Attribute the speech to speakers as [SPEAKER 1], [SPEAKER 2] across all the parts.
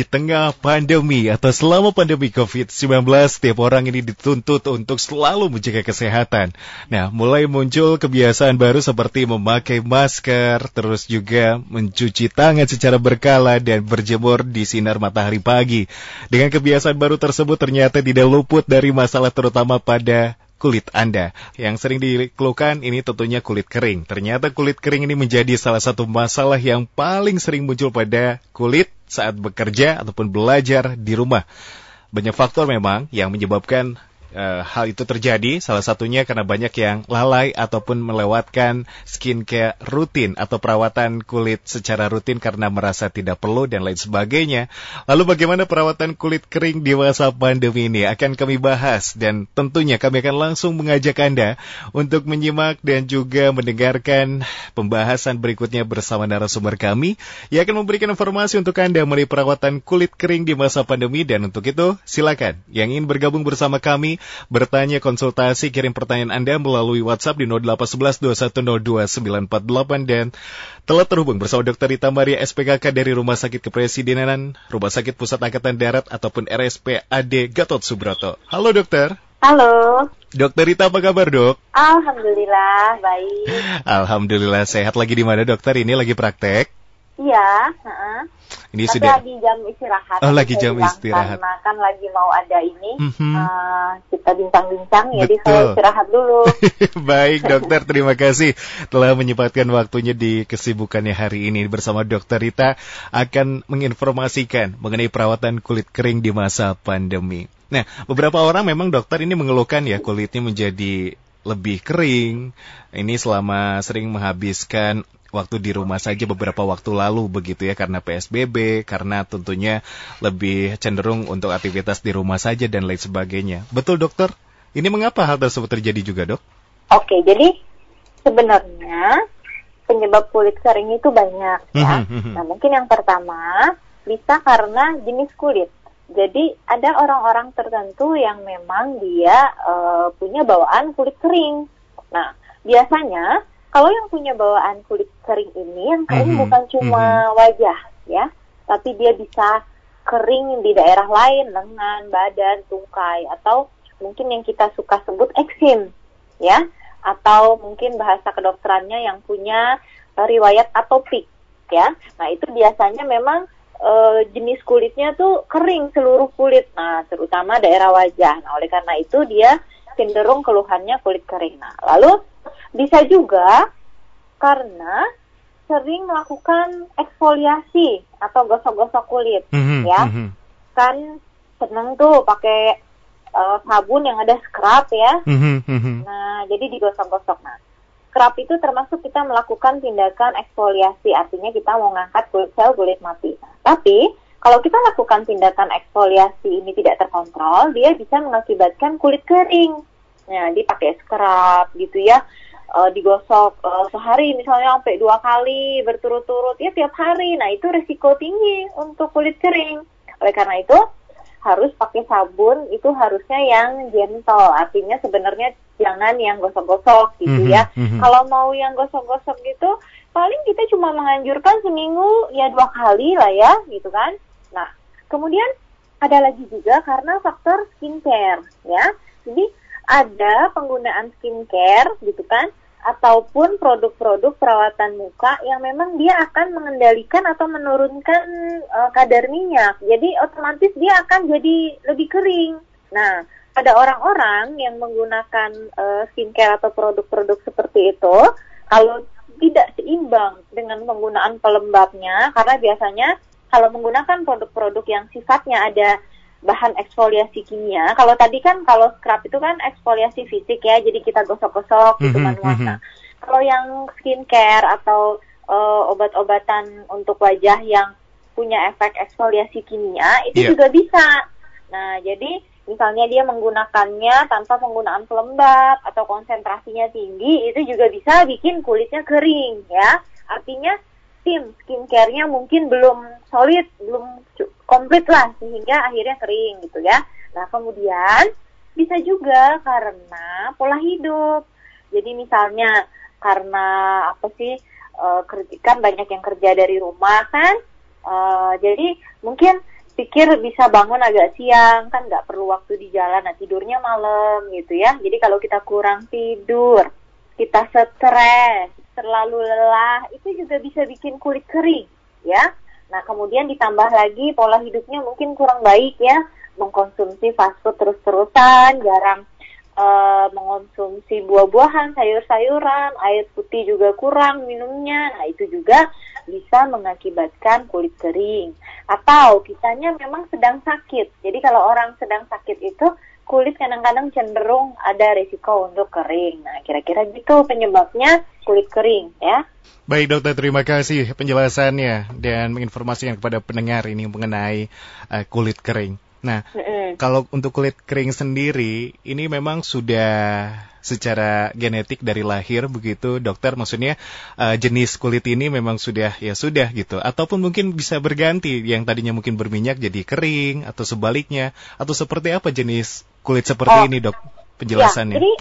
[SPEAKER 1] di tengah pandemi atau selama pandemi COVID-19, setiap orang ini dituntut untuk selalu menjaga kesehatan. Nah, mulai muncul kebiasaan baru seperti memakai masker, terus juga mencuci tangan secara berkala dan berjemur di sinar matahari pagi. Dengan kebiasaan baru tersebut ternyata tidak luput dari masalah terutama pada kulit Anda. Yang sering dikeluhkan ini tentunya kulit kering. Ternyata kulit kering ini menjadi salah satu masalah yang paling sering muncul pada kulit saat bekerja ataupun belajar di rumah. Banyak faktor memang yang menyebabkan uh, hal itu terjadi salah satunya karena banyak yang lalai ataupun melewatkan skincare rutin atau perawatan kulit secara rutin karena merasa tidak perlu dan lain sebagainya. Lalu bagaimana perawatan kulit kering di masa pandemi ini akan kami bahas dan tentunya kami akan langsung mengajak Anda untuk menyimak dan juga mendengarkan pembahasan berikutnya bersama narasumber kami yang akan memberikan informasi untuk Anda mengenai perawatan kulit kering di masa pandemi dan untuk itu silakan yang ingin bergabung bersama kami bertanya, konsultasi, kirim pertanyaan Anda melalui WhatsApp di 08112022948 dan telah terhubung bersama Dr. Rita Maria SPKK dari Rumah Sakit Kepresidenan, Rumah Sakit Pusat Angkatan Darat ataupun RSPAD Gatot Subroto. Halo dokter.
[SPEAKER 2] Halo.
[SPEAKER 1] Dokter Rita apa kabar dok?
[SPEAKER 2] Alhamdulillah baik.
[SPEAKER 1] Alhamdulillah sehat lagi di mana dokter? Ini lagi praktek?
[SPEAKER 2] Iya. Uh-uh.
[SPEAKER 1] Ini
[SPEAKER 2] Tapi
[SPEAKER 1] sudah
[SPEAKER 2] lagi jam istirahat.
[SPEAKER 1] Oh, lagi jam istirahat.
[SPEAKER 2] Karena kan lagi mau ada ini,
[SPEAKER 1] Mhm.
[SPEAKER 2] uh, kita bincang-bincang, jadi saya
[SPEAKER 1] Betul.
[SPEAKER 2] istirahat dulu.
[SPEAKER 1] Baik dokter, terima kasih telah menyempatkan waktunya di kesibukannya hari ini bersama dokter Rita akan menginformasikan mengenai perawatan kulit kering di masa pandemi. Nah, beberapa orang memang dokter ini mengeluhkan ya kulitnya menjadi lebih kering. Ini selama sering menghabiskan waktu di rumah saja beberapa waktu lalu begitu ya karena PSBB, karena tentunya lebih cenderung untuk aktivitas di rumah saja dan lain sebagainya. Betul dokter? Ini mengapa hal tersebut terjadi juga dok?
[SPEAKER 2] Oke, jadi sebenarnya penyebab kulit kering itu banyak ya.
[SPEAKER 1] Mhm, mhm.
[SPEAKER 2] Nah, mungkin yang pertama bisa karena jenis kulit. Jadi ada orang-orang tertentu yang memang dia eh, punya bawaan kulit kering. Nah, biasanya kalau yang punya bawaan kulit kering ini yang kering
[SPEAKER 1] Mhm,
[SPEAKER 2] bukan cuma wajah ya, tapi dia bisa kering di daerah lain, lengan, badan, tungkai atau mungkin yang kita suka sebut eksim ya, atau mungkin bahasa kedokterannya yang punya eh, riwayat atopik ya. Nah, itu biasanya memang eh, jenis kulitnya tuh kering seluruh kulit. Nah, terutama daerah wajah. Nah, oleh karena itu dia cenderung keluhannya kulit kering. Nah, lalu bisa juga karena sering melakukan eksfoliasi atau gosok-gosok kulit
[SPEAKER 1] Mhm,
[SPEAKER 2] ya.
[SPEAKER 1] mhm.
[SPEAKER 2] Kan seneng tuh pakai eh, sabun yang ada scrub ya.
[SPEAKER 1] Mhm, mhm.
[SPEAKER 2] Nah, jadi digosok-gosok. Nah, scrub itu termasuk kita melakukan tindakan eksfoliasi, artinya kita mau ngangkat kulit sel kulit mati. Nah, tapi kalau kita lakukan tindakan eksfoliasi ini tidak terkontrol, dia bisa mengakibatkan kulit kering. Nah, dipakai scrub gitu ya, eh, digosok eh, sehari misalnya sampai dua kali berturut-turut ya tiap hari. Nah, itu risiko tinggi untuk kulit kering. Oleh karena itu harus pakai sabun itu harusnya yang gentle artinya sebenarnya jangan yang gosok-gosok gitu ya
[SPEAKER 1] mhm.
[SPEAKER 2] kalau mau yang gosok-gosok gitu paling kita cuma menganjurkan seminggu ya dua kali lah ya gitu kan nah kemudian ada lagi juga karena faktor skincare ya jadi ada penggunaan skincare gitu kan ataupun produk-produk perawatan muka yang memang dia akan mengendalikan atau menurunkan eh, kadar minyak. Jadi otomatis dia akan jadi lebih kering. Nah, pada orang-orang yang menggunakan eh, skincare atau produk-produk seperti itu, kalau tidak seimbang dengan penggunaan pelembabnya, karena biasanya kalau menggunakan produk-produk yang sifatnya ada bahan eksfoliasi kimia. Kalau tadi kan kalau scrub itu kan eksfoliasi fisik ya, jadi kita gosok-gosok gitu
[SPEAKER 1] Mhm,
[SPEAKER 2] manual.
[SPEAKER 1] mhm.
[SPEAKER 2] Nah, Kalau yang skincare atau eh, obat-obatan untuk wajah yang punya efek eksfoliasi kimia itu
[SPEAKER 1] Iya.
[SPEAKER 2] juga bisa. Nah, jadi misalnya dia menggunakannya tanpa penggunaan pelembab atau konsentrasinya tinggi, itu juga bisa bikin kulitnya kering ya. Artinya tim skincare-nya mungkin belum solid, belum komplit lah sehingga akhirnya kering gitu ya. Nah, kemudian bisa juga karena pola hidup. Jadi misalnya karena apa sih eh, kerja- kan banyak yang kerja dari rumah kan, Eh, jadi mungkin pikir bisa bangun agak siang kan nggak perlu waktu di jalan nah tidurnya malam gitu ya jadi kalau kita kurang tidur kita stres terlalu lelah itu juga bisa bikin kulit kering ya nah kemudian ditambah lagi pola hidupnya mungkin kurang baik ya mengkonsumsi fast food terus-terusan jarang uh, mengonsumsi buah-buahan, sayur-sayuran, air putih juga kurang minumnya. Nah, itu juga bisa mengakibatkan kulit kering. Atau kitanya memang sedang sakit. Jadi kalau orang sedang sakit itu kulit kadang-kadang cenderung ada risiko untuk kering. Nah, kira-kira gitu penyebabnya kulit kering ya.
[SPEAKER 1] Baik dokter, terima kasih penjelasannya dan menginformasikan kepada pendengar ini mengenai uh, kulit kering. Nah, mm-hmm. kalau untuk kulit kering sendiri, ini memang sudah secara genetik dari lahir begitu, dokter. Maksudnya uh, jenis kulit ini memang sudah ya sudah gitu, ataupun mungkin bisa berganti yang tadinya mungkin berminyak jadi kering atau sebaliknya, atau seperti apa jenis kulit seperti oh, ini dok? Penjelasannya.
[SPEAKER 2] Ya, jadi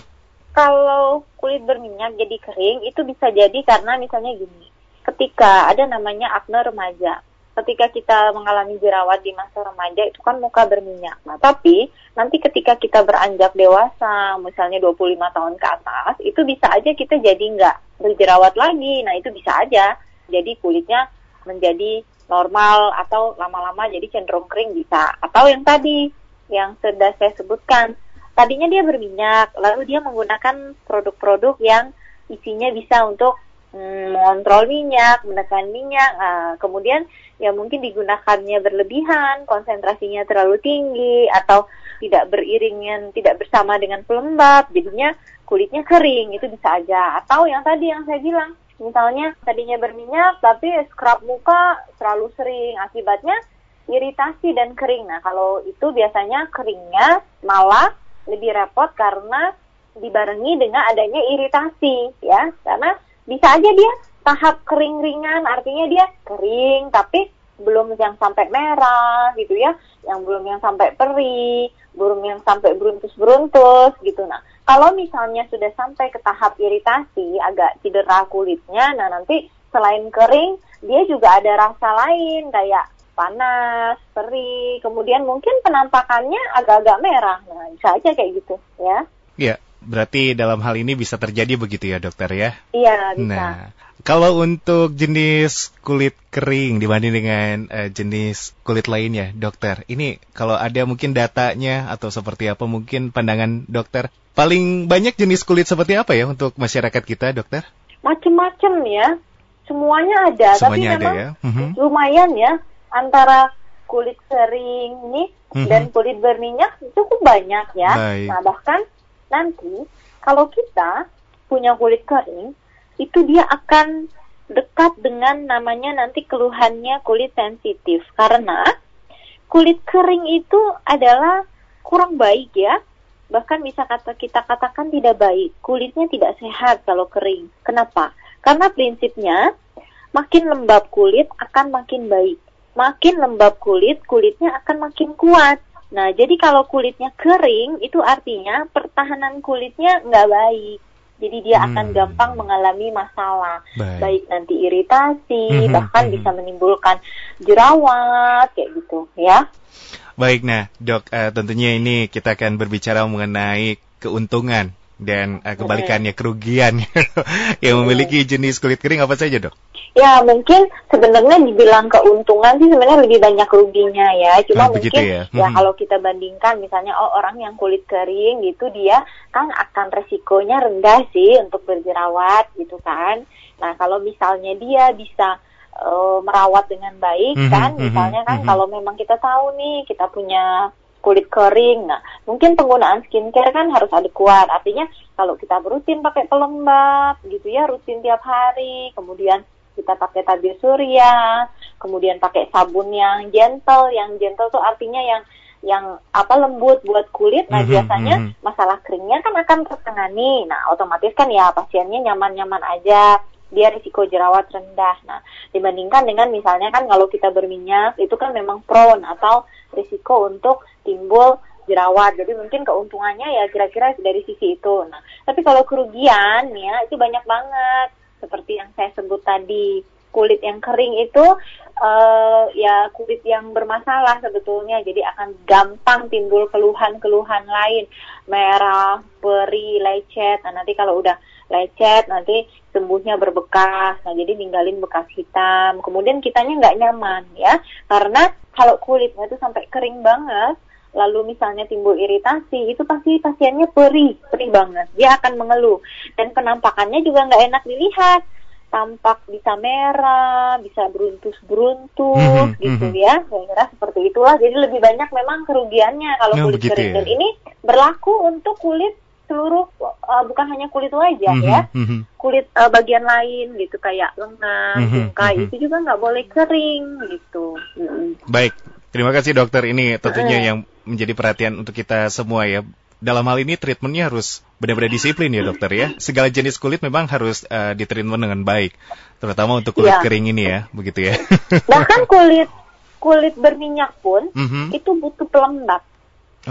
[SPEAKER 2] kalau kulit berminyak jadi kering itu bisa jadi karena misalnya gini, ketika ada namanya akne remaja ketika kita mengalami jerawat di masa remaja itu kan muka berminyak. Nah, tapi nanti ketika kita beranjak dewasa, misalnya 25 tahun ke atas, itu bisa aja kita jadi nggak berjerawat lagi. Nah, itu bisa aja. Jadi kulitnya menjadi normal atau lama-lama jadi cenderung kering bisa. Atau yang tadi, yang sudah saya sebutkan, tadinya dia berminyak, lalu dia menggunakan produk-produk yang isinya bisa untuk mengontrol minyak, menekan minyak. Nah, kemudian ya mungkin digunakannya berlebihan, konsentrasinya terlalu tinggi atau tidak beriringan, tidak bersama dengan pelembab, jadinya kulitnya kering itu bisa aja. Atau yang tadi yang saya bilang, misalnya tadinya berminyak tapi scrub muka terlalu sering, akibatnya iritasi dan kering. Nah kalau itu biasanya keringnya malah lebih repot karena dibarengi dengan adanya iritasi ya karena bisa aja dia tahap kering ringan artinya dia kering tapi belum yang sampai merah gitu ya yang belum yang sampai perih belum yang sampai beruntus-beruntus gitu nah kalau misalnya sudah sampai ke tahap iritasi agak cedera kulitnya nah nanti selain kering dia juga ada rasa lain kayak panas, perih, kemudian mungkin penampakannya agak-agak merah. Nah, bisa aja kayak gitu ya.
[SPEAKER 1] Iya, Berarti dalam hal ini bisa terjadi begitu ya dokter ya?
[SPEAKER 2] Iya bisa.
[SPEAKER 1] Nah, kalau untuk jenis kulit kering dibanding dengan uh, jenis kulit lainnya, dokter, ini kalau ada mungkin datanya atau seperti apa mungkin pandangan dokter, paling banyak jenis kulit seperti apa ya untuk masyarakat kita, dokter?
[SPEAKER 2] Macam-macam ya, semuanya ada,
[SPEAKER 1] semuanya
[SPEAKER 2] tapi
[SPEAKER 1] ada
[SPEAKER 2] memang
[SPEAKER 1] ya? Uh-huh.
[SPEAKER 2] lumayan ya antara kulit kering nih uh-huh. dan kulit berminyak cukup banyak ya. Baik. Nah bahkan nanti kalau kita punya kulit kering, itu dia akan dekat dengan namanya nanti keluhannya kulit sensitif. Karena kulit kering itu adalah kurang baik ya. Bahkan bisa kata kita katakan tidak baik. Kulitnya tidak sehat kalau kering. Kenapa? Karena prinsipnya makin lembab kulit akan makin baik. Makin lembab kulit, kulitnya akan makin kuat. Nah, jadi kalau kulitnya kering, itu artinya pertahanan kulitnya nggak baik. Jadi dia hmm. akan gampang mengalami masalah, baik, baik nanti iritasi, hmm, bahkan hmm. bisa menimbulkan jerawat kayak gitu, ya.
[SPEAKER 1] Baik, nah dok, uh, tentunya ini kita akan berbicara mengenai keuntungan dan uh, kebalikannya kerugian yang memiliki jenis kulit kering apa saja dok?
[SPEAKER 2] Ya mungkin sebenarnya dibilang keuntungan sih sebenarnya lebih banyak ruginya ya. Cuma nah, mungkin ya, ya hmm. kalau kita bandingkan misalnya oh orang yang kulit kering gitu dia kan akan resikonya rendah sih untuk berjerawat gitu kan. Nah kalau misalnya dia bisa uh, merawat dengan baik mm -hmm, kan, misalnya kan mm -hmm. kalau memang kita tahu nih kita punya kulit kering. Nah, mungkin penggunaan skincare kan harus ada kuat. Artinya kalau kita rutin pakai pelembab gitu ya, rutin tiap hari, kemudian kita pakai tabir surya, kemudian pakai sabun yang gentle, yang gentle tuh artinya yang yang apa lembut buat kulit. Nah, mm -hmm, biasanya mm -hmm. masalah keringnya kan akan tertangani. Nah, otomatis kan ya pasiennya nyaman-nyaman aja dia risiko jerawat rendah. Nah, dibandingkan dengan misalnya kan kalau kita berminyak itu kan memang prone atau risiko untuk timbul jerawat. Jadi mungkin keuntungannya ya kira-kira dari sisi itu. Nah, tapi kalau kerugian ya itu banyak banget. Seperti yang saya sebut tadi, kulit yang kering itu uh, ya kulit yang bermasalah sebetulnya jadi akan gampang timbul keluhan-keluhan lain merah, perih, lecet. Nah nanti kalau udah lecet nanti sembuhnya berbekas. Nah jadi ninggalin bekas hitam. Kemudian kitanya nggak nyaman ya karena kalau kulitnya itu sampai kering banget lalu misalnya timbul iritasi, itu pasti pasiennya perih, perih banget. Dia akan mengeluh dan penampakannya juga nggak enak dilihat tampak bisa merah, bisa beruntus-beruntus mm-hmm, gitu mm-hmm. ya. Saya kira seperti itulah. Jadi lebih banyak memang kerugiannya kalau oh, kulit kering. Ya. Dan ini berlaku untuk kulit seluruh uh, bukan hanya kulit wajah mm-hmm, ya, mm-hmm. kulit uh, bagian lain gitu kayak lengan, mm-hmm, mm-hmm. itu juga nggak boleh kering gitu.
[SPEAKER 1] Mm-hmm. Baik, terima kasih dokter. Ini tentunya mm-hmm. yang menjadi perhatian untuk kita semua ya dalam hal ini treatmentnya harus benar-benar disiplin ya dokter ya. Segala jenis kulit memang harus uh, ditreatment dengan baik, terutama untuk kulit ya. kering ini ya, begitu ya.
[SPEAKER 2] Bahkan kulit kulit berminyak pun mm -hmm. itu butuh pelembab.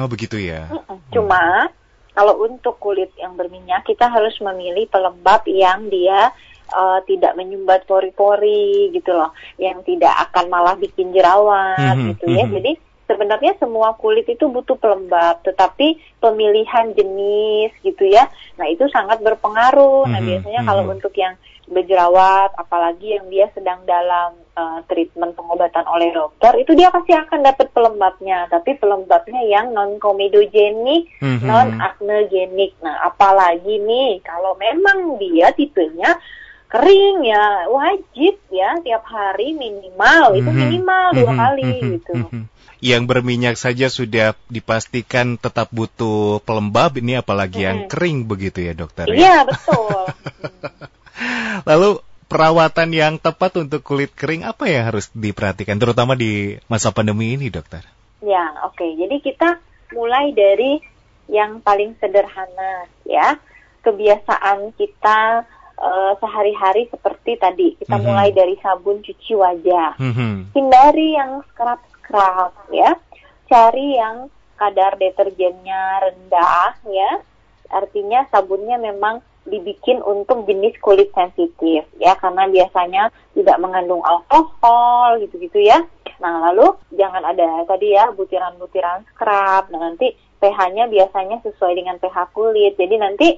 [SPEAKER 1] Oh begitu ya.
[SPEAKER 2] Cuma kalau untuk kulit yang berminyak kita harus memilih pelembab yang dia uh, tidak menyumbat pori-pori gitu loh, yang tidak akan malah bikin jerawat mm -hmm. gitu ya. Mm -hmm. Jadi sebenarnya semua kulit itu butuh pelembab, tetapi pemilihan jenis gitu ya, nah itu sangat berpengaruh. Nah mhm, biasanya kalau mhm. untuk yang berjerawat, apalagi yang dia sedang dalam uh, treatment pengobatan oleh dokter, itu dia pasti akan dapat pelembabnya, tapi pelembabnya yang non komedogenik, mm-hmm. non acnegenik. Nah apalagi nih kalau memang dia tipenya kering ya wajib ya tiap hari minimal itu minimal dua kali gitu
[SPEAKER 1] yang berminyak saja sudah dipastikan tetap butuh pelembab ini apalagi yang hmm. kering begitu ya dokter
[SPEAKER 2] ya? Iya betul.
[SPEAKER 1] Lalu perawatan yang tepat untuk kulit kering apa yang harus diperhatikan terutama di masa pandemi ini dokter?
[SPEAKER 2] Ya oke okay. jadi kita mulai dari yang paling sederhana ya kebiasaan kita uh, sehari-hari seperti tadi kita mm -hmm. mulai dari sabun cuci wajah mm -hmm. hindari yang scrub scrub ya. Cari yang kadar deterjennya rendah ya. Artinya sabunnya memang dibikin untuk jenis kulit sensitif ya karena biasanya tidak mengandung alkohol gitu-gitu ya. Nah, lalu jangan ada tadi ya butiran-butiran scrub. Nah, nanti pH-nya biasanya sesuai dengan pH kulit. Jadi nanti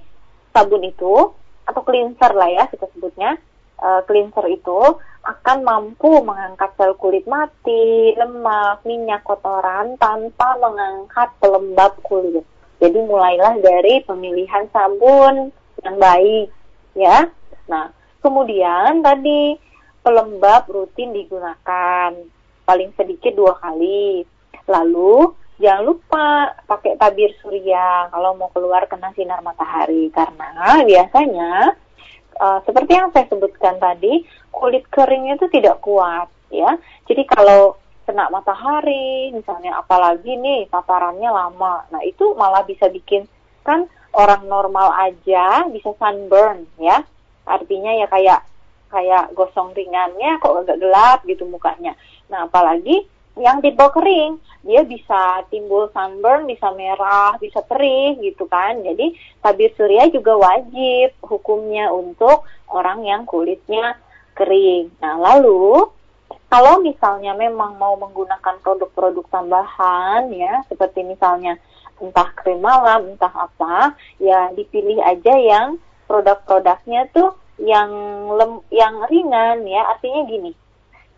[SPEAKER 2] sabun itu atau cleanser lah ya kita sebutnya uh, cleanser itu akan mampu mengangkat sel kulit mati, lemak, minyak, kotoran tanpa mengangkat pelembab kulit. Jadi mulailah dari pemilihan sabun yang baik, ya. Nah, kemudian tadi pelembab rutin digunakan paling sedikit dua kali. Lalu jangan lupa pakai tabir surya kalau mau keluar kena sinar matahari karena biasanya uh, seperti yang saya sebutkan tadi, kulit keringnya itu tidak kuat ya. Jadi kalau kena matahari, misalnya apalagi nih paparannya lama, nah itu malah bisa bikin kan orang normal aja bisa sunburn ya. Artinya ya kayak kayak gosong ringannya kok agak gelap gitu mukanya. Nah, apalagi yang tipe kering dia bisa timbul sunburn, bisa merah, bisa perih gitu kan. Jadi tabir surya juga wajib hukumnya untuk orang yang kulitnya kering. Nah, lalu kalau misalnya memang mau menggunakan produk-produk tambahan ya, seperti misalnya entah krim malam, entah apa, ya dipilih aja yang produk-produknya tuh yang lem, yang ringan ya. Artinya gini,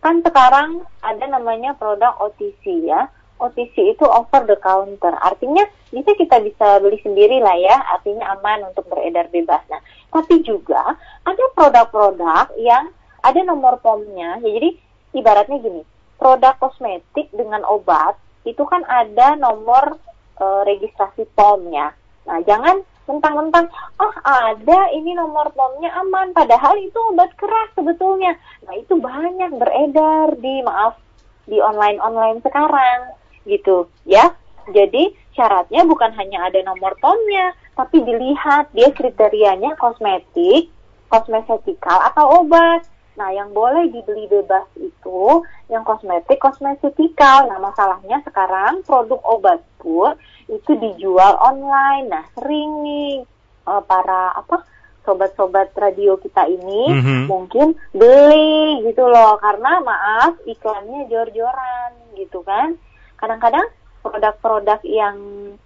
[SPEAKER 2] kan sekarang ada namanya produk OTC ya. OTC itu over the counter. Artinya bisa kita bisa beli sendiri lah ya, artinya aman untuk beredar bebas. Nah, tapi juga ada produk-produk yang ada nomor POM-nya. Ya, jadi ibaratnya gini, produk kosmetik dengan obat itu kan ada nomor e, registrasi POM-nya. Nah, jangan mentang-mentang oh ada ini nomor pomnya aman. Padahal itu obat keras sebetulnya. Nah itu banyak beredar di maaf di online online sekarang gitu ya. Jadi syaratnya bukan hanya ada nomor pomnya tapi dilihat dia kriterianya kosmetik kosmetikal atau obat Nah, yang boleh dibeli bebas itu yang kosmetik, kosmetikal. Nah, masalahnya sekarang produk obat pun itu dijual online. Nah, sering nih uh, para apa sobat-sobat radio kita ini
[SPEAKER 1] Mhm.
[SPEAKER 2] mungkin beli gitu loh karena maaf iklannya jor-joran gitu kan kadang-kadang produk-produk yang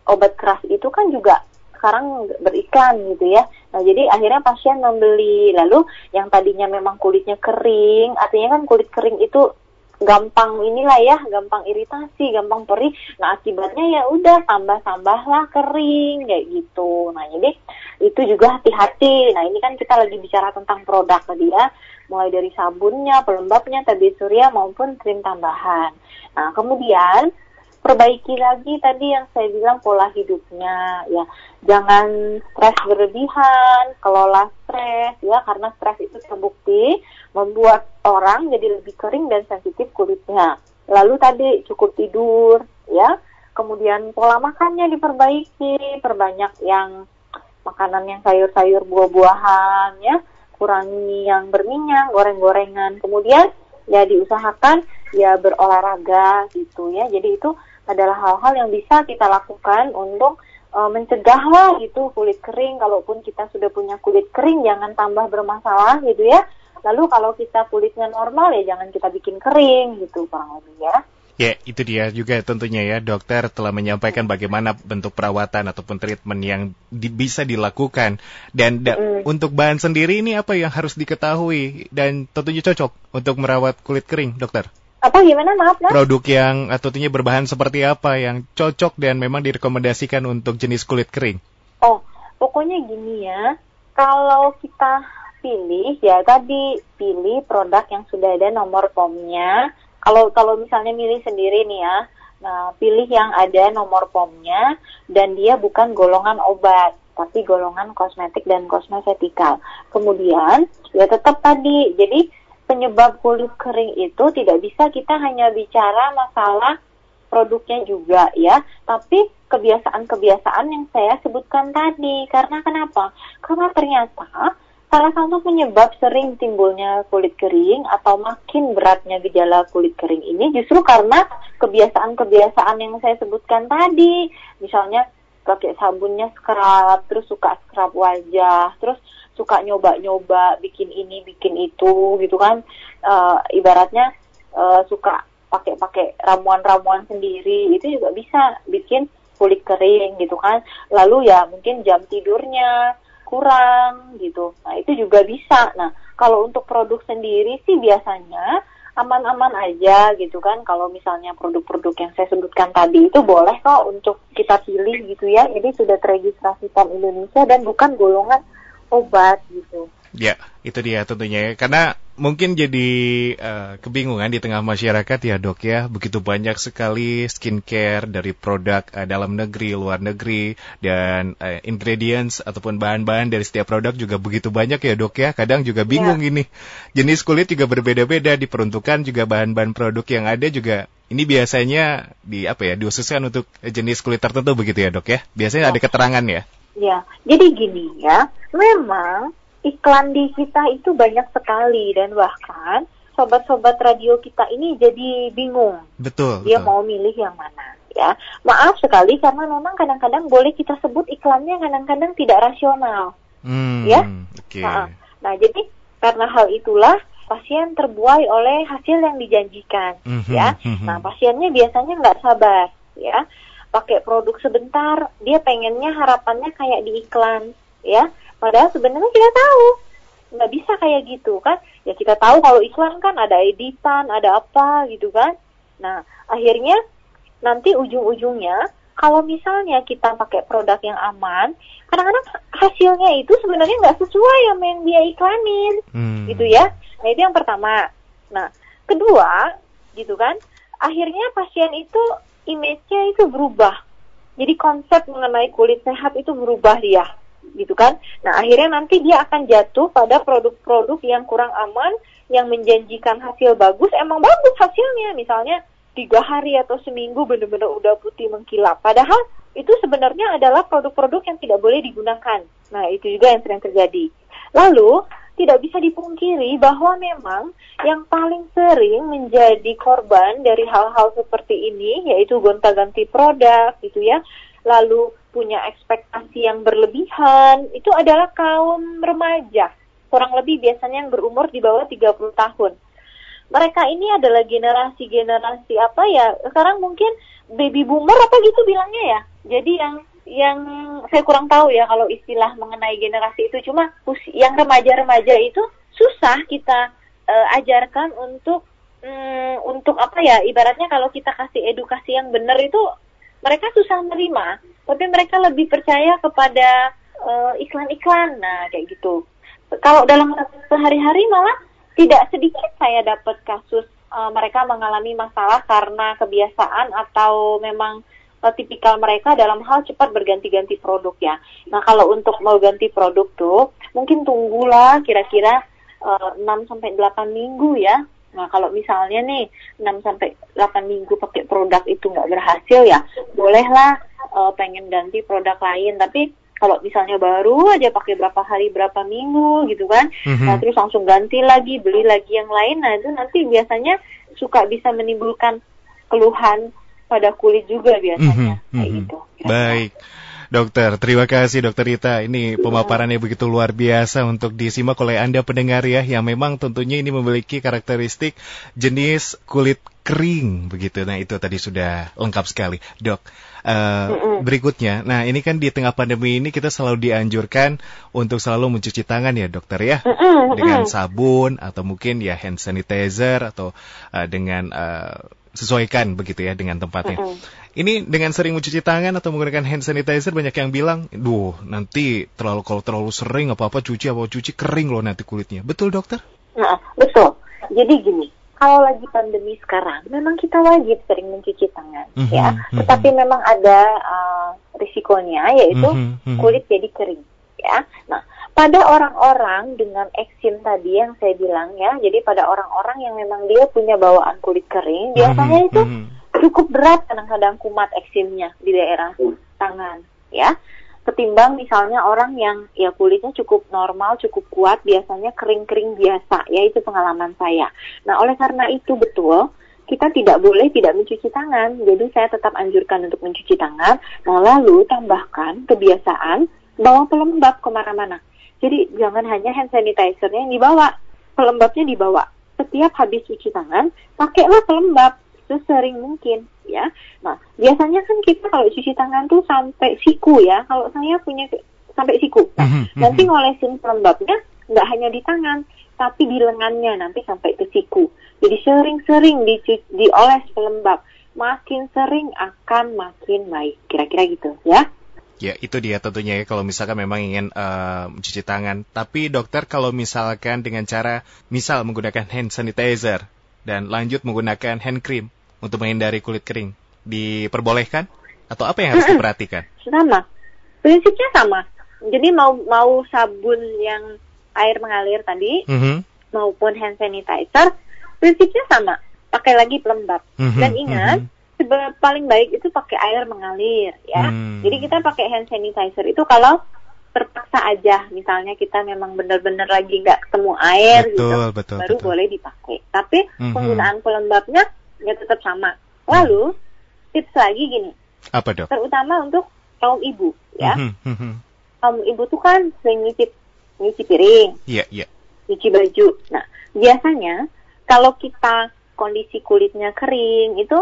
[SPEAKER 2] obat keras itu kan juga sekarang beriklan gitu ya nah jadi akhirnya pasien membeli lalu yang tadinya memang kulitnya kering artinya kan kulit kering itu gampang inilah ya, gampang iritasi, gampang perih. Nah akibatnya ya udah tambah-tambahlah kering kayak gitu. Nah jadi itu juga hati-hati. Nah ini kan kita lagi bicara tentang produk tadi ya, mulai dari sabunnya, pelembabnya, tabir surya maupun krim tambahan. Nah kemudian perbaiki lagi tadi yang saya bilang pola hidupnya ya. Jangan stres berlebihan kelola stres ya karena stres itu terbukti membuat orang jadi lebih kering dan sensitif kulitnya. Lalu tadi cukup tidur ya. Kemudian pola makannya diperbaiki perbanyak yang makanan yang sayur-sayur buah-buahan ya. Kurangi yang berminyak goreng-gorengan. Kemudian ya diusahakan ya berolahraga gitu ya. Jadi itu adalah hal-hal yang bisa kita lakukan untuk uh, mencegah lah gitu kulit kering. Kalaupun kita sudah punya kulit kering jangan tambah bermasalah gitu ya. Lalu kalau kita kulitnya normal ya jangan kita bikin kering gitu kurang lebih ya.
[SPEAKER 1] Ya, itu dia juga tentunya ya. Dokter telah menyampaikan bagaimana bentuk perawatan ataupun treatment yang di, bisa dilakukan. Dan da,
[SPEAKER 2] Mm.
[SPEAKER 1] untuk bahan sendiri ini apa yang harus diketahui dan tentunya cocok untuk merawat kulit kering, dokter.
[SPEAKER 2] Apa gimana maaf ya
[SPEAKER 1] Produk yang tentunya berbahan seperti apa yang cocok dan memang direkomendasikan untuk jenis kulit kering.
[SPEAKER 2] Oh, pokoknya gini ya. Kalau kita pilih ya tadi pilih produk yang sudah ada nomor POM-nya. Kalau kalau misalnya milih sendiri nih ya. Nah, pilih yang ada nomor POM-nya dan dia bukan golongan obat, tapi golongan kosmetik dan kosmetikal. Kemudian ya tetap tadi. Jadi penyebab kulit kering itu tidak bisa kita hanya bicara masalah produknya juga ya, tapi kebiasaan-kebiasaan yang saya sebutkan tadi. Karena kenapa? Karena ternyata salah satu penyebab sering timbulnya kulit kering atau makin beratnya gejala kulit kering ini justru karena kebiasaan-kebiasaan yang saya sebutkan tadi. Misalnya pakai sabunnya scrub, terus suka scrub wajah, terus suka nyoba-nyoba bikin ini, bikin itu gitu kan. Eh, ibaratnya eh, suka pakai-pakai ramuan-ramuan sendiri itu juga bisa bikin kulit kering gitu kan. Lalu ya mungkin jam tidurnya kurang gitu. Nah, itu juga bisa. Nah, kalau untuk produk sendiri sih biasanya aman-aman aja gitu kan. Kalau misalnya produk-produk yang saya sebutkan tadi itu boleh kok untuk kita pilih gitu ya. Ini sudah teregistrasi POM Indonesia dan bukan golongan obat gitu.
[SPEAKER 1] Ya, itu dia tentunya ya. Karena mungkin jadi eh, kebingungan di tengah masyarakat ya dok ya. Begitu banyak sekali skincare dari produk eh, dalam negeri, luar negeri, dan eh, ingredients ataupun bahan-bahan dari setiap produk juga begitu banyak ya dok ya. Kadang juga bingung ini. Jenis kulit juga berbeda-beda, diperuntukkan juga bahan-bahan produk yang ada juga ini biasanya di apa ya diususkan untuk jenis kulit tertentu begitu ya dok ya. Biasanya
[SPEAKER 2] Ya.
[SPEAKER 1] ada keterangan ya.
[SPEAKER 2] Ya, jadi gini ya, memang iklan di kita itu banyak sekali dan bahkan sobat-sobat radio kita ini jadi bingung
[SPEAKER 1] Betul.
[SPEAKER 2] dia
[SPEAKER 1] betul.
[SPEAKER 2] mau milih yang mana ya. Maaf sekali karena memang kadang-kadang boleh kita sebut iklannya kadang-kadang tidak rasional.
[SPEAKER 1] Hmm,
[SPEAKER 2] ya.
[SPEAKER 1] Oke.
[SPEAKER 2] Nah, nah, jadi karena hal itulah pasien terbuai oleh hasil yang dijanjikan
[SPEAKER 1] Mhm,
[SPEAKER 2] ya.
[SPEAKER 1] mhm.
[SPEAKER 2] Nah, pasiennya biasanya nggak sabar ya. Pakai produk sebentar, dia pengennya harapannya kayak di iklan ya. Padahal sebenarnya kita tahu nggak bisa kayak gitu kan. Ya kita tahu kalau iklan kan ada editan, ada apa gitu kan. Nah, akhirnya nanti ujung-ujungnya kalau misalnya kita pakai produk yang aman, kadang-kadang hasilnya itu sebenarnya nggak sesuai sama yang dia iklanin
[SPEAKER 1] Hmm.
[SPEAKER 2] gitu ya. Nah itu yang pertama. Nah kedua gitu kan, akhirnya pasien itu image-nya itu berubah. Jadi konsep mengenai kulit sehat itu berubah dia, gitu kan. Nah akhirnya nanti dia akan jatuh pada produk-produk yang kurang aman, yang menjanjikan hasil bagus, emang bagus hasilnya. Misalnya tiga hari atau seminggu benar-benar udah putih mengkilap. Padahal itu sebenarnya adalah produk-produk yang tidak boleh digunakan. Nah itu juga yang sering terjadi. Lalu tidak bisa dipungkiri bahwa memang yang paling sering menjadi korban dari hal-hal seperti ini yaitu gonta-ganti produk gitu ya. lalu punya ekspektasi yang berlebihan, itu adalah kaum remaja. Kurang lebih biasanya yang berumur di bawah 30 tahun. Mereka ini adalah generasi-generasi apa ya? Sekarang mungkin baby boomer apa gitu bilangnya ya. Jadi yang yang saya kurang tahu ya kalau istilah mengenai generasi itu. Cuma yang remaja-remaja itu susah kita uh, ajarkan untuk um, untuk apa ya ibaratnya kalau kita kasih edukasi yang benar itu mereka susah menerima tapi mereka lebih percaya kepada uh, iklan-iklan. Nah kayak gitu. Kalau dalam sehari-hari malah tidak sedikit saya dapat kasus uh, mereka mengalami masalah karena kebiasaan atau memang uh, tipikal mereka dalam hal cepat berganti-ganti produk ya. Nah kalau untuk mau ganti produk tuh mungkin tunggulah kira-kira uh, 6 sampai 8 minggu ya. Nah kalau misalnya nih 6 sampai 8 minggu pakai produk itu nggak berhasil ya, bolehlah uh, pengen ganti produk lain. Tapi kalau misalnya baru aja pakai berapa hari berapa minggu gitu kan, mm-hmm. nah terus langsung ganti lagi beli lagi yang lain, nah itu nanti biasanya suka bisa menimbulkan keluhan pada kulit juga biasanya mm-hmm. kayak gitu.
[SPEAKER 1] Baik. Dokter, terima kasih Dokter Rita. Ini pemaparannya begitu luar biasa untuk disimak oleh Anda pendengar ya, yang memang tentunya ini memiliki karakteristik jenis kulit kering begitu. Nah itu tadi sudah lengkap sekali, dok. Uh, berikutnya, nah ini kan di tengah pandemi ini kita selalu dianjurkan untuk selalu mencuci tangan ya dokter ya, dengan sabun atau mungkin ya hand sanitizer atau uh, dengan uh, sesuaikan begitu ya dengan tempatnya. Mm -hmm. Ini dengan sering mencuci tangan atau menggunakan hand sanitizer banyak yang bilang, duh nanti terlalu kalau terlalu sering apa apa cuci apa cuci kering loh nanti kulitnya. Betul dokter?
[SPEAKER 2] Nah betul. Jadi gini, kalau lagi pandemi sekarang, memang kita wajib sering mencuci tangan, mm -hmm, ya. Mm -hmm. Tetapi memang ada uh, risikonya, yaitu mm -hmm, kulit jadi kering, pada orang-orang dengan eksim tadi yang saya bilang ya, jadi pada orang-orang yang memang dia punya bawaan kulit kering, mhm, biasanya itu mhm. cukup berat kadang-kadang kumat eksimnya di daerah tangan, ya. Ketimbang misalnya orang yang ya kulitnya cukup normal, cukup kuat, biasanya kering-kering biasa, ya itu pengalaman saya. Nah, oleh karena itu betul, kita tidak boleh tidak mencuci tangan. Jadi saya tetap anjurkan untuk mencuci tangan. Nah, lalu tambahkan kebiasaan bawa pelembab ke mana-mana. Jadi jangan hanya hand sanitizer-nya yang dibawa, pelembabnya dibawa. Setiap habis cuci tangan, pakailah pelembab sesering mungkin ya. Nah, biasanya kan kita kalau cuci tangan tuh sampai siku ya. Kalau saya punya sampai siku. Nah, mm -hmm. nanti ngolesin pelembabnya nggak hanya di tangan, tapi di lengannya nanti sampai ke siku. Jadi sering-sering di dioles pelembab. Makin sering akan makin baik. Kira-kira gitu ya.
[SPEAKER 1] Ya, itu dia tentunya ya kalau misalkan memang ingin uh, mencuci tangan. Tapi dokter kalau misalkan dengan cara misal menggunakan hand sanitizer dan lanjut menggunakan hand cream untuk menghindari kulit kering, diperbolehkan atau apa yang harus diperhatikan?
[SPEAKER 2] Sama. Prinsipnya sama. Jadi mau mau sabun yang air mengalir tadi mm -hmm. maupun hand sanitizer prinsipnya sama. Pakai lagi pelembab. Mm -hmm. Dan ingat mm -hmm paling baik itu pakai air mengalir ya. Hmm. Jadi kita pakai hand sanitizer itu kalau terpaksa aja misalnya kita memang benar-benar lagi nggak ketemu air betul, gitu betul, baru betul. boleh dipakai. Tapi hmm. penggunaan pelembabnya ya tetap sama. Lalu tips lagi gini.
[SPEAKER 1] Apa dok?
[SPEAKER 2] Terutama untuk kaum ibu ya. Hmm. Hmm. hmm. Kaum ibu tuh kan sering nyuci nyuci piring.
[SPEAKER 1] Iya, yeah, iya. Yeah.
[SPEAKER 2] Nyuci baju. Nah, biasanya kalau kita kondisi kulitnya kering itu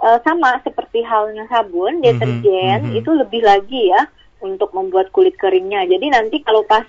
[SPEAKER 2] uh, sama seperti halnya sabun, mhm, deterjen mm -hmm. itu lebih lagi ya untuk membuat kulit keringnya. Jadi nanti kalau pas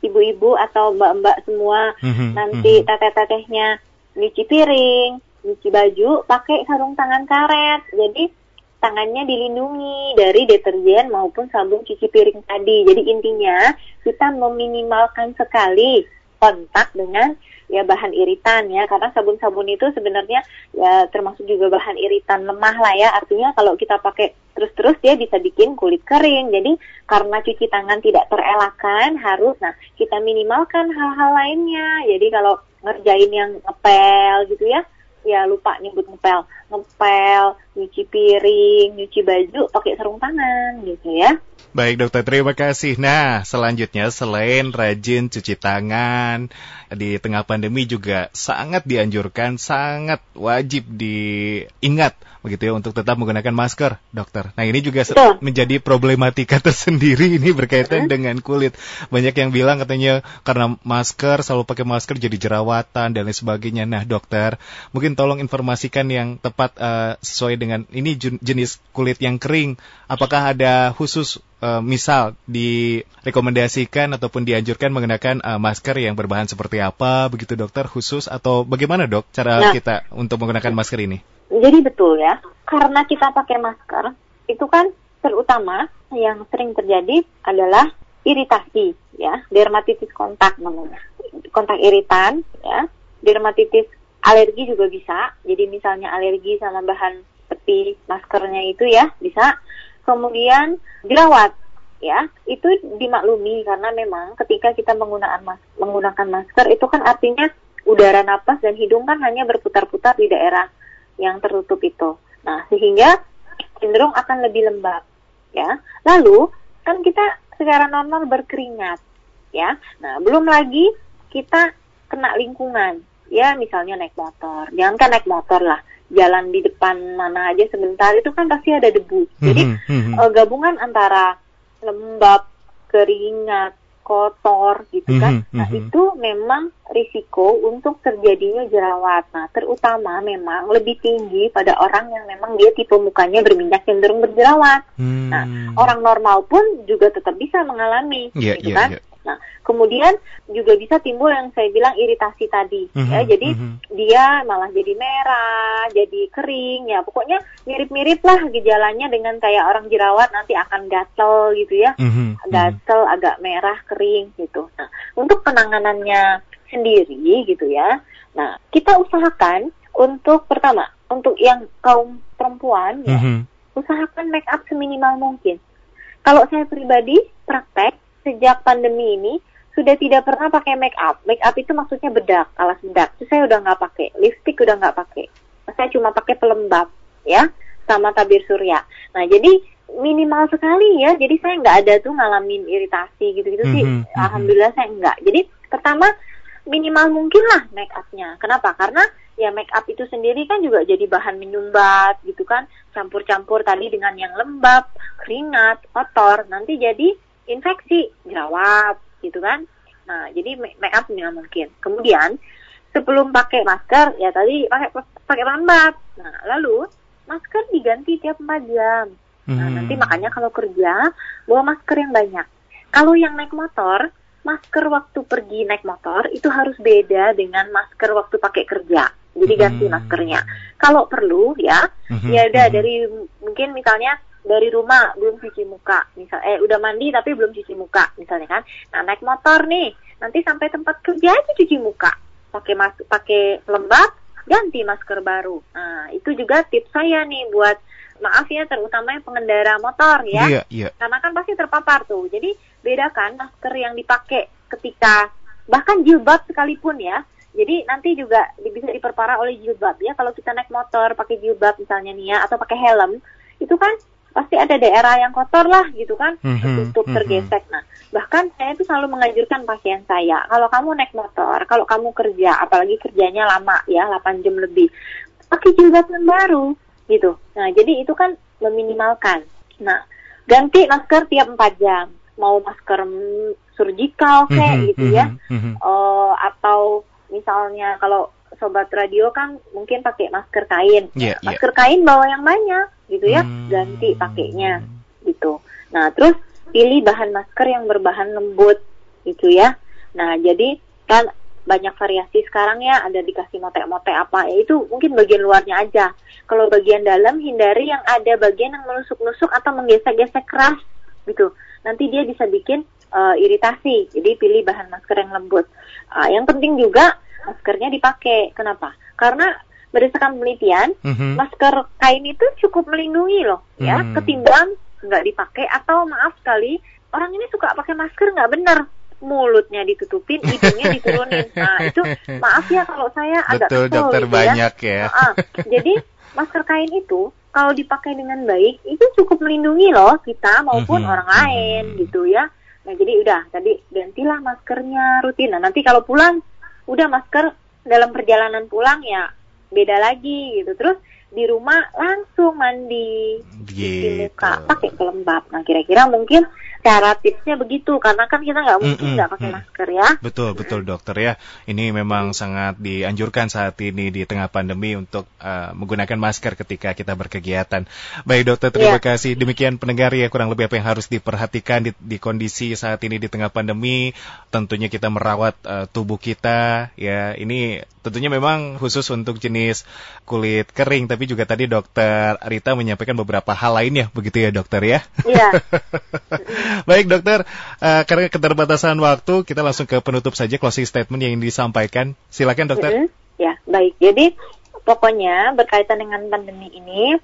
[SPEAKER 2] ibu-ibu atau mbak-mbak semua mm -hmm. nanti mm -hmm. teteh-tetehnya nyuci piring, nyuci baju, pakai sarung tangan karet. Jadi tangannya dilindungi dari deterjen maupun sabun cuci piring tadi. Jadi intinya kita meminimalkan sekali kontak dengan ya bahan iritan ya. Karena sabun-sabun itu sebenarnya ya termasuk juga bahan iritan lemah lah ya. Artinya kalau kita pakai terus-terus dia bisa bikin kulit kering. Jadi karena cuci tangan tidak terelakkan harus nah kita minimalkan hal-hal lainnya. Jadi kalau ngerjain yang ngepel gitu ya ya lupa nyebut ngepel ngepel nyuci piring nyuci baju pakai sarung tangan gitu ya
[SPEAKER 1] Baik dokter, terima kasih. Nah, selanjutnya selain rajin cuci tangan, di tengah pandemi juga sangat dianjurkan, sangat wajib diingat begitu ya untuk tetap menggunakan masker, dokter. Nah ini juga Betul. menjadi problematika tersendiri ini berkaitan hmm. dengan kulit. Banyak yang bilang katanya karena masker selalu pakai masker jadi jerawatan dan lain sebagainya. Nah dokter, mungkin tolong informasikan yang tepat uh, sesuai dengan ini jenis kulit yang kering. Apakah ada khusus uh, misal direkomendasikan ataupun dianjurkan menggunakan uh, masker yang berbahan seperti apa begitu dokter khusus atau bagaimana dok cara nah, kita untuk menggunakan masker ini?
[SPEAKER 2] Jadi betul ya, karena kita pakai masker, itu kan terutama yang sering terjadi adalah iritasi ya, dermatitis kontak namanya. Kontak iritan ya, dermatitis alergi juga bisa. Jadi misalnya alergi sama bahan tepi maskernya itu ya bisa. Kemudian jerawat ya itu dimaklumi karena memang ketika kita menggunakan mas menggunakan masker itu kan artinya udara napas dan hidung kan hanya berputar-putar di daerah yang tertutup itu. Nah, sehingga cenderung akan lebih lembab, ya. Lalu kan kita secara normal berkeringat, ya. Nah, belum lagi kita kena lingkungan, ya, misalnya naik motor. Jangan kan naik motor lah, jalan di depan mana aja sebentar itu kan pasti ada debu. Jadi mm -hmm. uh, gabungan antara lembab, keringat, kotor gitu kan. Mm -hmm. Nah, itu memang risiko untuk terjadinya jerawat. Nah, terutama memang lebih tinggi pada orang yang memang dia tipe mukanya berminyak cenderung berjerawat. Mm. Nah, orang normal pun juga tetap bisa mengalami yeah, gitu yeah, kan. Yeah. Nah, kemudian juga bisa timbul yang saya bilang iritasi tadi, mm-hmm, ya. Jadi mm-hmm. dia malah jadi merah, jadi kering, ya. Pokoknya mirip-mirip lah gejalanya dengan kayak orang jerawat nanti akan gatel gitu ya, mm-hmm, gatel, mm-hmm. agak merah, kering gitu. Nah, untuk penanganannya sendiri gitu ya. Nah, kita usahakan untuk pertama untuk yang kaum perempuan ya, mm-hmm. usahakan make up seminimal mungkin. Kalau saya pribadi praktek sejak pandemi ini sudah tidak pernah pakai make up. Make up itu maksudnya bedak, alas bedak. Itu saya udah nggak pakai. Lipstick udah nggak pakai. Saya cuma pakai pelembab, ya, sama tabir surya. Nah, jadi minimal sekali ya. Jadi saya nggak ada tuh ngalamin iritasi gitu-gitu sih. Mm -hmm. Alhamdulillah saya nggak. Jadi pertama minimal mungkin lah make upnya. Kenapa? Karena ya make up itu sendiri kan juga jadi bahan menyumbat gitu kan. Campur-campur tadi dengan yang lembab, keringat, kotor. Nanti jadi infeksi, jerawat, gitu kan. Nah, jadi make up minimal mungkin. Kemudian sebelum pakai masker, ya tadi pakai pakai pelembab. Nah, lalu masker diganti tiap 4 jam. Nah, hmm. nanti makanya kalau kerja bawa masker yang banyak. Kalau yang naik motor, masker waktu pergi naik motor itu harus beda dengan masker waktu pakai kerja. Jadi ganti hmm. maskernya. Kalau perlu ya, hmm. ya udah hmm. dari mungkin misalnya dari rumah belum cuci muka misal eh udah mandi tapi belum cuci muka misalnya kan nah naik motor nih nanti sampai tempat kerja aja cuci muka pakai mas pakai lembab ganti masker baru nah itu juga tips saya nih buat maaf ya terutama yang pengendara motor ya iya, iya. karena kan pasti terpapar tuh jadi bedakan masker yang dipakai ketika bahkan jilbab sekalipun ya. Jadi nanti juga bisa diperparah oleh jilbab ya. Kalau kita naik motor pakai jilbab misalnya nih ya atau pakai helm itu kan pasti ada daerah yang kotor lah gitu kan. Mm-hmm, tertutup mm-hmm. tergesek. Nah bahkan saya itu selalu menganjurkan pasien saya kalau kamu naik motor kalau kamu kerja apalagi kerjanya lama ya 8 jam lebih pakai jilbab yang baru gitu. Nah jadi itu kan meminimalkan. Nah ganti masker tiap 4 jam mau masker surgical kayak mm-hmm, gitu ya mm-hmm. uh, atau misalnya kalau sobat radio kan mungkin pakai masker kain. Yeah, iya. masker yeah. kain bawa yang banyak gitu ya, hmm. ganti pakainya gitu. Nah, terus pilih bahan masker yang berbahan lembut gitu ya. Nah, jadi kan banyak variasi sekarang ya, ada dikasih motek-motek apa ya itu mungkin bagian luarnya aja. Kalau bagian dalam hindari yang ada bagian yang menusuk-nusuk atau menggesek-gesek keras gitu. Nanti dia bisa bikin uh, iritasi. Jadi pilih bahan masker yang lembut. Uh, yang penting juga maskernya dipakai. Kenapa? Karena berdasarkan penelitian, mm-hmm. masker kain itu cukup melindungi loh, ya, mm. ketimbang nggak dipakai atau maaf sekali orang ini suka pakai masker nggak benar mulutnya ditutupin, hidungnya diturunin. Nah itu maaf ya kalau saya agak
[SPEAKER 1] Betul,
[SPEAKER 2] kesel
[SPEAKER 1] dokter
[SPEAKER 2] gitu
[SPEAKER 1] banyak ya.
[SPEAKER 2] ya. Nah, jadi masker kain itu kalau dipakai dengan baik itu cukup melindungi loh kita maupun
[SPEAKER 1] Mhm.
[SPEAKER 2] orang lain
[SPEAKER 1] Mhm.
[SPEAKER 2] gitu ya. Nah jadi udah tadi gantilah maskernya rutin. Nah nanti kalau pulang udah masker dalam perjalanan pulang ya beda lagi gitu. Terus di rumah langsung mandi cuci
[SPEAKER 1] Gitu.
[SPEAKER 2] muka pakai pelembab. Nah kira-kira mungkin cara tipsnya begitu karena kan kita nggak mungkin nggak pakai
[SPEAKER 1] mm.
[SPEAKER 2] masker ya.
[SPEAKER 1] Betul, betul dokter ya. Ini memang sangat dianjurkan saat ini di tengah pandemi untuk uh, menggunakan masker ketika kita berkegiatan. Baik dokter, terima
[SPEAKER 2] Iya.
[SPEAKER 1] kasih. Demikian pendengar ya kurang lebih apa yang harus diperhatikan di, di kondisi saat ini di tengah pandemi. Tentunya kita merawat uh, tubuh kita ya. Ini tentunya memang khusus untuk jenis kulit kering, tapi juga tadi dokter Rita menyampaikan beberapa hal lainnya, begitu ya dokter ya.
[SPEAKER 2] Iya.
[SPEAKER 1] Baik dokter, eh, karena keterbatasan waktu, kita langsung ke penutup saja closing statement yang disampaikan. Silakan dokter.
[SPEAKER 2] Mm-mm. Ya, baik. Jadi pokoknya berkaitan dengan pandemi ini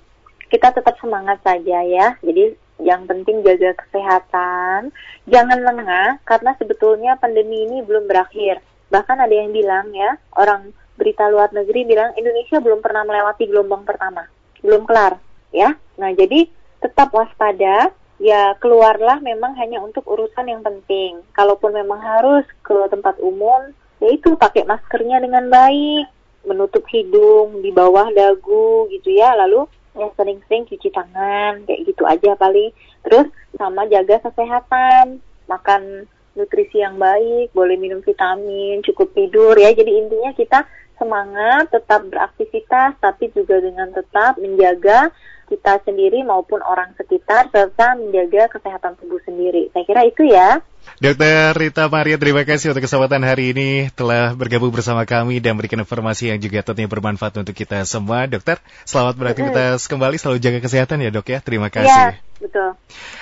[SPEAKER 2] kita tetap semangat saja ya. Jadi yang penting jaga kesehatan, jangan lengah karena sebetulnya pandemi ini belum berakhir. Bahkan ada yang bilang ya, orang berita luar negeri bilang Indonesia belum pernah melewati gelombang pertama, belum kelar ya. Nah, jadi tetap waspada, ya keluarlah memang hanya untuk urusan yang penting. Kalaupun memang harus ke tempat umum, yaitu pakai maskernya dengan baik, menutup hidung di bawah dagu gitu ya, lalu ya sering-sering cuci tangan kayak gitu aja paling. Terus sama jaga kesehatan, makan nutrisi yang baik, boleh minum vitamin, cukup tidur ya. Jadi intinya kita semangat, tetap beraktivitas, tapi juga dengan tetap menjaga kita sendiri maupun orang sekitar serta menjaga kesehatan tubuh sendiri. Saya kira itu ya.
[SPEAKER 1] Dokter Rita Maria, terima kasih untuk kesempatan hari ini telah bergabung bersama kami dan memberikan informasi yang juga tentunya bermanfaat untuk kita semua. Dokter, selamat beraktivitas kembali, selalu jaga kesehatan ya dok ya. Terima
[SPEAKER 2] Ya,
[SPEAKER 1] kasih.
[SPEAKER 2] betul.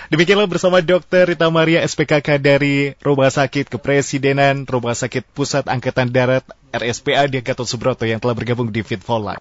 [SPEAKER 1] Demikianlah bersama Dokter Rita Maria SPKK dari Rumah Sakit Kepresidenan Rumah Sakit Pusat Angkatan Darat RSPA di Gatot Subroto yang telah bergabung di Fit for Life.